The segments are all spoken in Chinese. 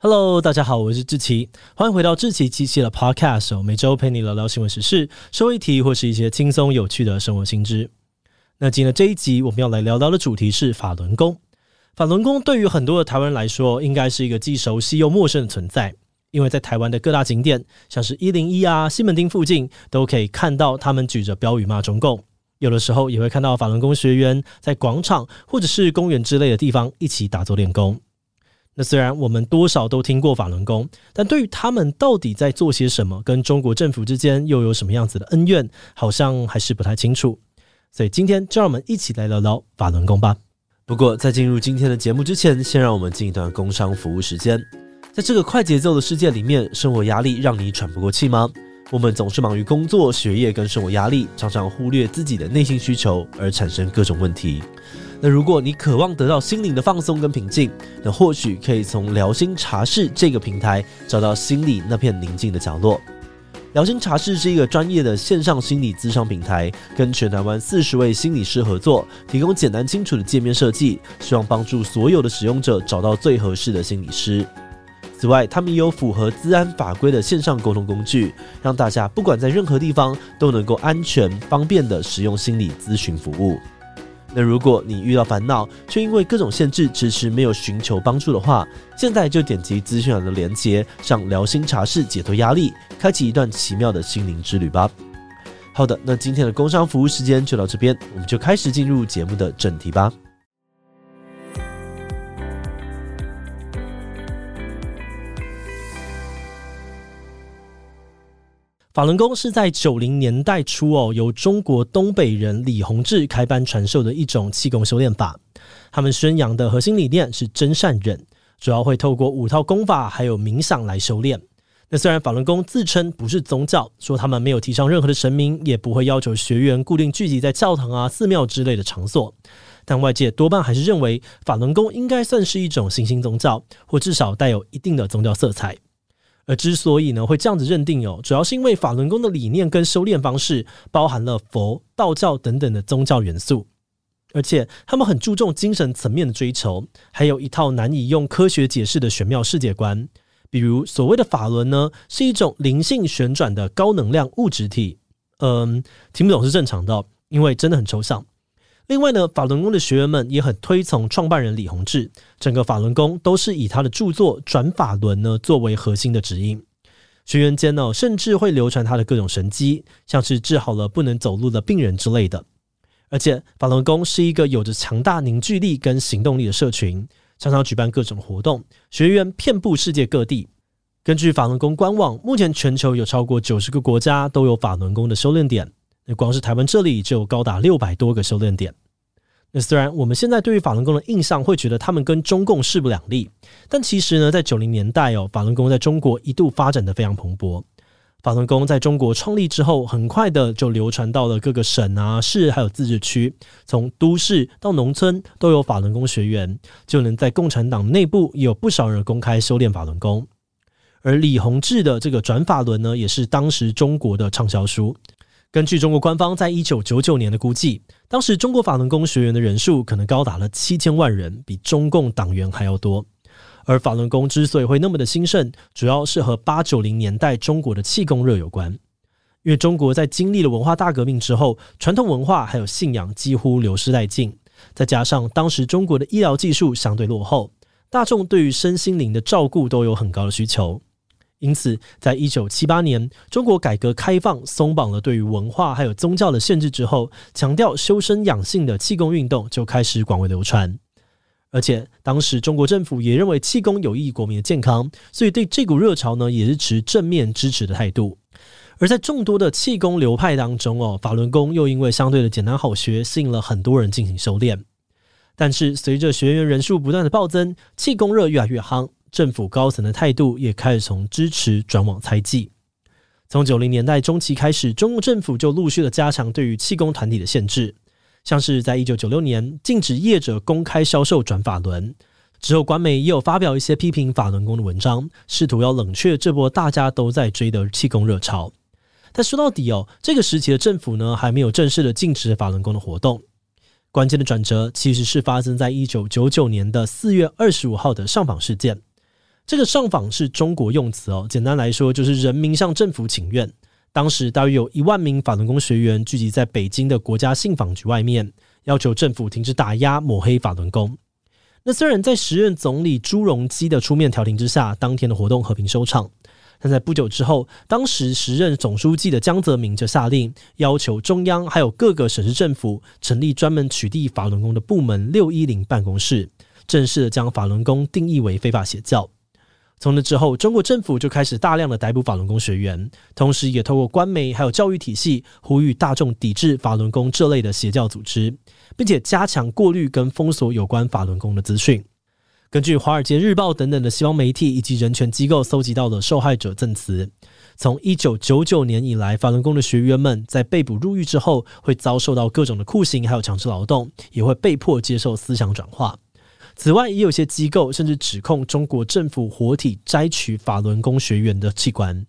Hello，大家好，我是志奇，欢迎回到志奇七七的 Podcast，每周陪你聊聊新闻时事、社会题或是一些轻松有趣的生活新知。那今天这一集我们要来聊聊的主题是法轮功。法轮功对于很多的台湾人来说，应该是一个既熟悉又陌生的存在，因为在台湾的各大景点，像是一零一啊、西门町附近，都可以看到他们举着标语骂中共。有的时候也会看到法轮功学员在广场或者是公园之类的地方一起打坐练功。那虽然我们多少都听过法轮功，但对于他们到底在做些什么，跟中国政府之间又有什么样子的恩怨，好像还是不太清楚。所以今天就让我们一起来聊聊法轮功吧。不过在进入今天的节目之前，先让我们进一段工商服务时间。在这个快节奏的世界里面，生活压力让你喘不过气吗？我们总是忙于工作、学业跟生活压力，常常忽略自己的内心需求，而产生各种问题。那如果你渴望得到心灵的放松跟平静，那或许可以从疗心茶室这个平台找到心里那片宁静的角落。疗心茶室是一个专业的线上心理咨商平台，跟全台湾四十位心理师合作，提供简单清楚的界面设计，希望帮助所有的使用者找到最合适的心理师。此外，他们也有符合资安法规的线上沟通工具，让大家不管在任何地方都能够安全方便地使用心理咨询服务。那如果你遇到烦恼，却因为各种限制迟迟没有寻求帮助的话，现在就点击资讯栏的连接，上聊心茶室解脱压力，开启一段奇妙的心灵之旅吧。好的，那今天的工商服务时间就到这边，我们就开始进入节目的正题吧。法轮功是在九零年代初哦，由中国东北人李洪志开班传授的一种气功修炼法。他们宣扬的核心理念是真善忍，主要会透过五套功法还有冥想来修炼。那虽然法轮功自称不是宗教，说他们没有提倡任何的神明，也不会要求学员固定聚集在教堂啊、寺庙之类的场所，但外界多半还是认为法轮功应该算是一种新兴宗教，或至少带有一定的宗教色彩。而之所以呢会这样子认定哦，主要是因为法轮功的理念跟修炼方式包含了佛、道教等等的宗教元素，而且他们很注重精神层面的追求，还有一套难以用科学解释的玄妙世界观。比如所谓的法轮呢，是一种灵性旋转的高能量物质体。嗯，听不懂是正常的，因为真的很抽象。另外呢，法轮功的学员们也很推崇创办人李洪志，整个法轮功都是以他的著作《转法轮》呢作为核心的指引。学员间呢，甚至会流传他的各种神迹，像是治好了不能走路的病人之类的。而且，法轮功是一个有着强大凝聚力跟行动力的社群，常常举办各种活动，学员遍布世界各地。根据法轮功官网，目前全球有超过九十个国家都有法轮功的修炼点。那光是台湾这里就有高达六百多个修炼点。那虽然我们现在对于法轮功的印象会觉得他们跟中共势不两立，但其实呢，在九零年代哦，法轮功在中国一度发展得非常蓬勃。法轮功在中国创立之后，很快的就流传到了各个省啊、市，还有自治区，从都市到农村都有法轮功学员，就能在共产党内部有不少人公开修炼法轮功。而李洪志的这个《转法轮》呢，也是当时中国的畅销书。根据中国官方在一九九九年的估计，当时中国法轮功学员的人数可能高达了七千万人，比中共党员还要多。而法轮功之所以会那么的兴盛，主要是和八九零年代中国的气功热有关。因为中国在经历了文化大革命之后，传统文化还有信仰几乎流失殆尽，再加上当时中国的医疗技术相对落后，大众对于身心灵的照顾都有很高的需求。因此，在一九七八年，中国改革开放松绑了对于文化还有宗教的限制之后，强调修身养性的气功运动就开始广为流传。而且，当时中国政府也认为气功有益国民的健康，所以对这股热潮呢，也是持正面支持的态度。而在众多的气功流派当中哦，法轮功又因为相对的简单好学，吸引了很多人进行修炼。但是，随着学员人数不断的暴增，气功热越来越夯。政府高层的态度也开始从支持转往猜忌。从九零年代中期开始，中共政府就陆续的加强对于气功团体的限制，像是在一九九六年禁止业者公开销售转法轮之后，官媒也有发表一些批评法轮功的文章，试图要冷却这波大家都在追的气功热潮。但说到底哦，这个时期的政府呢，还没有正式的禁止法轮功的活动。关键的转折其实是发生在一九九九年的四月二十五号的上访事件。这个上访是中国用词哦，简单来说就是人民向政府请愿。当时大约有一万名法轮功学员聚集在北京的国家信访局外面，要求政府停止打压抹黑法轮功。那虽然在时任总理朱镕基的出面调停之下，当天的活动和平收场，但在不久之后，当时时任总书记的江泽民就下令要求中央还有各个省市政府成立专门取缔法轮功的部门六一零办公室，正式的将法轮功定义为非法邪教。从那之后，中国政府就开始大量的逮捕法轮功学员，同时也透过官媒还有教育体系，呼吁大众抵制法轮功这类的邪教组织，并且加强过滤跟封锁有关法轮功的资讯。根据《华尔街日报》等等的西方媒体以及人权机构搜集到的受害者证词，从一九九九年以来，法轮功的学员们在被捕入狱之后，会遭受到各种的酷刑，还有强制劳动，也会被迫接受思想转化。此外，也有些机构甚至指控中国政府活体摘取法轮功学员的器官。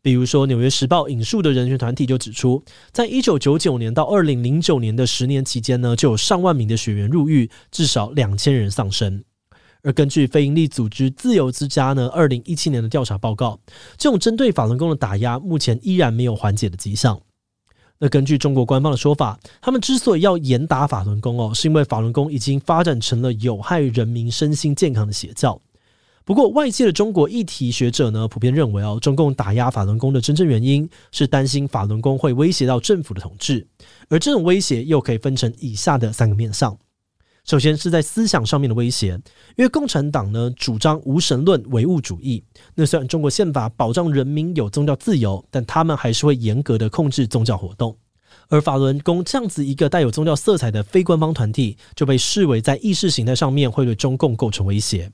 比如说，《纽约时报》引述的人权团体就指出，在一九九九年到二零零九年的十年期间呢，就有上万名的学员入狱，至少两千人丧生。而根据非营利组织自由之家呢，二零一七年的调查报告，这种针对法轮功的打压，目前依然没有缓解的迹象。那根据中国官方的说法，他们之所以要严打法轮功哦，是因为法轮功已经发展成了有害人民身心健康的邪教。不过，外界的中国议题学者呢，普遍认为哦，中共打压法轮功的真正原因是担心法轮功会威胁到政府的统治，而这种威胁又可以分成以下的三个面向。首先是在思想上面的威胁，因为共产党呢主张无神论唯物主义。那虽然中国宪法保障人民有宗教自由，但他们还是会严格的控制宗教活动。而法轮功这样子一个带有宗教色彩的非官方团体，就被视为在意识形态上面会对中共构成威胁。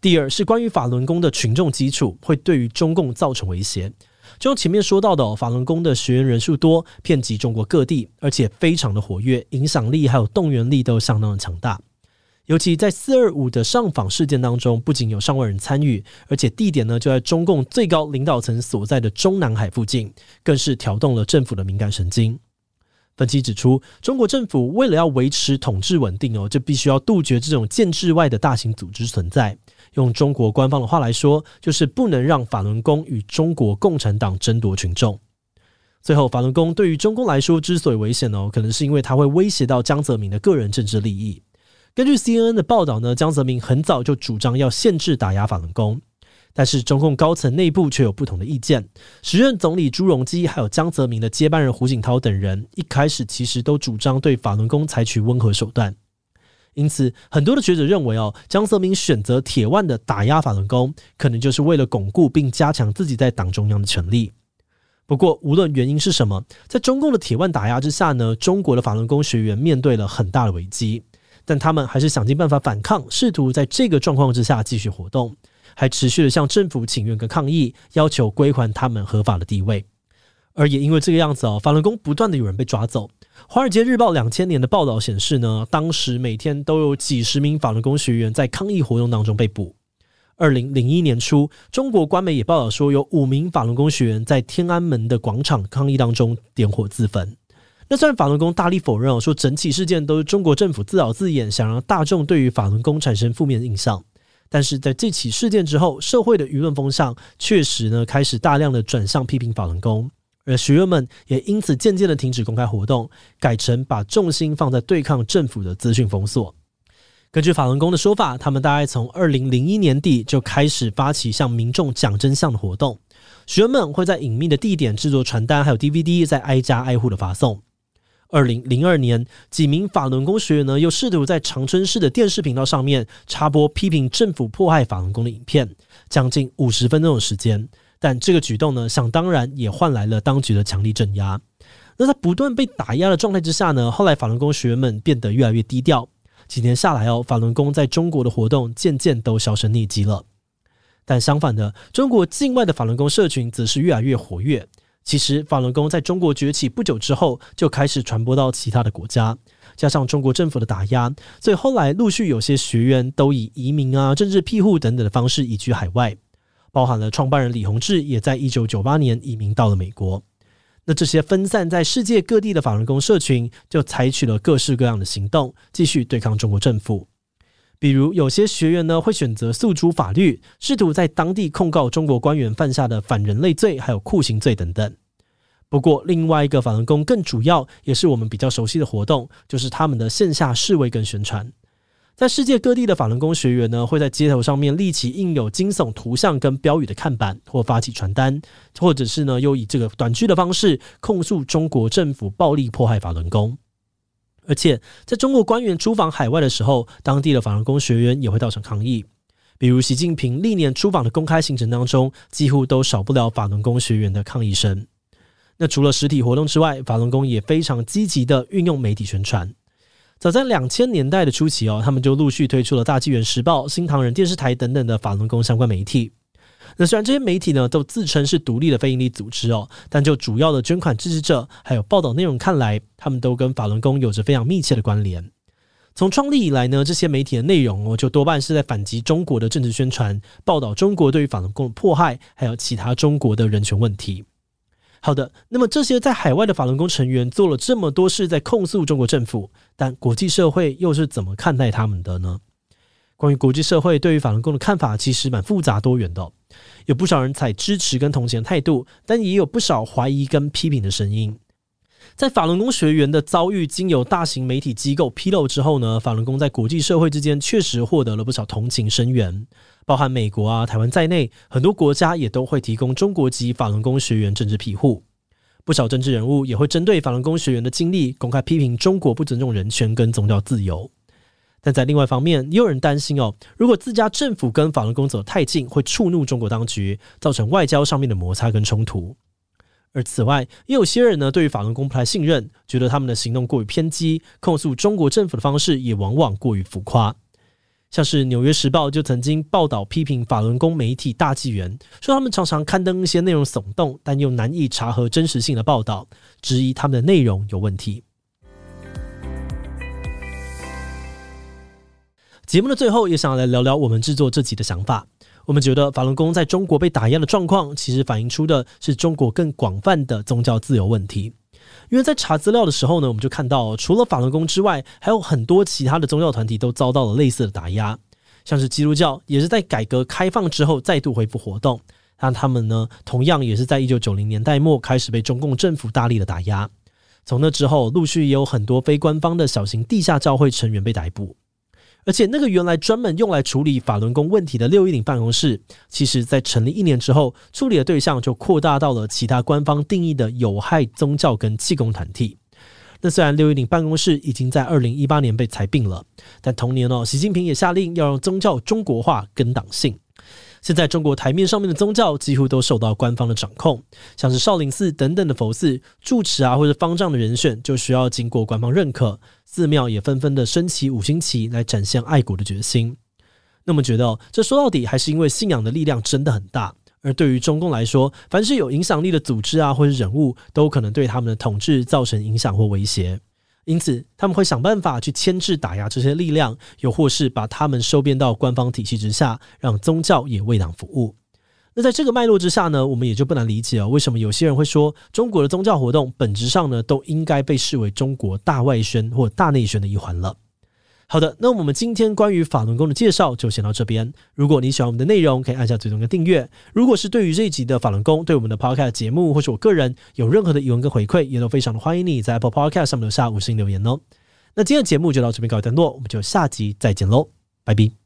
第二是关于法轮功的群众基础，会对于中共造成威胁。就前面说到的，法轮功的学员人数多，遍及中国各地，而且非常的活跃，影响力还有动员力都相当的强大。尤其在四二五的上访事件当中，不仅有上万人参与，而且地点呢就在中共最高领导层所在的中南海附近，更是挑动了政府的敏感神经。分析指出，中国政府为了要维持统治稳定哦，就必须要杜绝这种建制外的大型组织存在。用中国官方的话来说，就是不能让法轮功与中国共产党争夺群众。最后，法轮功对于中共来说之所以危险哦，可能是因为它会威胁到江泽民的个人政治利益。根据 CNN 的报道呢，江泽民很早就主张要限制打压法轮功，但是中共高层内部却有不同的意见。时任总理朱镕基还有江泽民的接班人胡锦涛等人，一开始其实都主张对法轮功采取温和手段。因此，很多的学者认为，哦，江泽民选择铁腕的打压法轮功，可能就是为了巩固并加强自己在党中央的权力。不过，无论原因是什么，在中共的铁腕打压之下呢，中国的法轮功学员面对了很大的危机，但他们还是想尽办法反抗，试图在这个状况之下继续活动，还持续的向政府请愿跟抗议，要求归还他们合法的地位。而也因为这个样子哦，法轮功不断的有人被抓走。《华尔街日报》两千年的报道显示呢，当时每天都有几十名法轮功学员在抗议活动当中被捕。二零零一年初，中国官媒也报道说，有五名法轮功学员在天安门的广场抗议当中点火自焚。那虽然法轮功大力否认哦，说整起事件都是中国政府自导自演，想让大众对于法轮功产生负面印象，但是在这起事件之后，社会的舆论风向确实呢开始大量的转向批评法轮功。而学员们也因此渐渐的停止公开活动，改成把重心放在对抗政府的资讯封锁。根据法轮功的说法，他们大概从二零零一年底就开始发起向民众讲真相的活动。学员们会在隐秘的地点制作传单，还有 DVD，在挨家挨户的发送。二零零二年，几名法轮功学员呢，又试图在长春市的电视频道上面插播批评政府迫害法轮功的影片，将近五十分钟的时间。但这个举动呢，想当然也换来了当局的强力镇压。那在不断被打压的状态之下呢，后来法轮功学员们变得越来越低调。几年下来哦，法轮功在中国的活动渐渐都销声匿迹了。但相反的，中国境外的法轮功社群则是越来越活跃。其实，法轮功在中国崛起不久之后，就开始传播到其他的国家。加上中国政府的打压，所以后来陆续有些学员都以移民啊、政治庇护等等的方式移居海外。包含了创办人李洪志，也在一九九八年移民到了美国。那这些分散在世界各地的法轮功社群，就采取了各式各样的行动，继续对抗中国政府。比如有些学员呢会选择诉诸法律，试图在当地控告中国官员犯下的反人类罪，还有酷刑罪等等。不过，另外一个法轮功更主要，也是我们比较熟悉的活动，就是他们的线下示威跟宣传。在世界各地的法轮功学员呢，会在街头上面立起印有惊悚图像跟标语的看板，或发起传单，或者是呢，又以这个短剧的方式控诉中国政府暴力迫害法轮功。而且，在中国官员出访海外的时候，当地的法轮功学员也会到场抗议。比如，习近平历年出访的公开行程当中，几乎都少不了法轮功学员的抗议声。那除了实体活动之外，法轮功也非常积极的运用媒体宣传。早在两千年代的初期哦，他们就陆续推出了《大纪元时报》、新唐人电视台等等的法轮功相关媒体。那虽然这些媒体呢都自称是独立的非营利组织哦，但就主要的捐款支持者还有报道内容看来，他们都跟法轮功有着非常密切的关联。从创立以来呢，这些媒体的内容哦就多半是在反击中国的政治宣传，报道中国对于法轮功的迫害，还有其他中国的人权问题。好的，那么这些在海外的法轮功成员做了这么多事，在控诉中国政府，但国际社会又是怎么看待他们的呢？关于国际社会对于法轮功的看法，其实蛮复杂多元的，有不少人采支持跟同情的态度，但也有不少怀疑跟批评的声音。在法轮功学员的遭遇经由大型媒体机构披露之后呢，法轮功在国际社会之间确实获得了不少同情声援，包含美国啊、台湾在内，很多国家也都会提供中国籍法轮功学员政治庇护。不少政治人物也会针对法轮功学员的经历公开批评中国不尊重人权跟宗教自由。但在另外一方面，也有人担心哦，如果自家政府跟法轮功走得太近，会触怒中国当局，造成外交上面的摩擦跟冲突。而此外，也有些人呢，对于法轮功不太信任，觉得他们的行动过于偏激，控诉中国政府的方式也往往过于浮夸。像是《纽约时报》就曾经报道批评法轮功媒体大纪元，说他们常常刊登一些内容耸动但又难以查核真实性的报道，质疑他们的内容有问题。节目的最后，也想要来聊聊我们制作这集的想法。我们觉得法轮功在中国被打压的状况，其实反映出的是中国更广泛的宗教自由问题。因为在查资料的时候呢，我们就看到，除了法轮功之外，还有很多其他的宗教团体都遭到了类似的打压。像是基督教，也是在改革开放之后再度恢复活动，但他们呢，同样也是在一九九零年代末开始被中共政府大力的打压。从那之后，陆续也有很多非官方的小型地下教会成员被逮捕。而且，那个原来专门用来处理法轮功问题的六一零办公室，其实在成立一年之后，处理的对象就扩大到了其他官方定义的有害宗教跟气功团体。那虽然六一零办公室已经在二零一八年被裁并了，但同年哦，习近平也下令要让宗教中国化、跟党性。现在中国台面上面的宗教几乎都受到官方的掌控，像是少林寺等等的佛寺住持啊，或者方丈的人选就需要经过官方认可，寺庙也纷纷的升起五星旗来展现爱国的决心。那么觉得，这说到底还是因为信仰的力量真的很大，而对于中共来说，凡是有影响力的组织啊，或者人物，都可能对他们的统治造成影响或威胁。因此，他们会想办法去牵制、打压这些力量，又或是把他们收编到官方体系之下，让宗教也为党服务。那在这个脉络之下呢，我们也就不难理解哦，为什么有些人会说，中国的宗教活动本质上呢，都应该被视为中国大外宣或大内宣的一环了。好的，那我们今天关于法轮功的介绍就先到这边。如果你喜欢我们的内容，可以按下追踪跟订阅。如果是对于这一集的法轮功，对我们的 Podcast 节目，或是我个人有任何的疑问跟回馈，也都非常的欢迎你在 Apple Podcast 上面留下五星留言哦。那今天的节目就到这边告一段落，我们就下集再见喽，拜拜。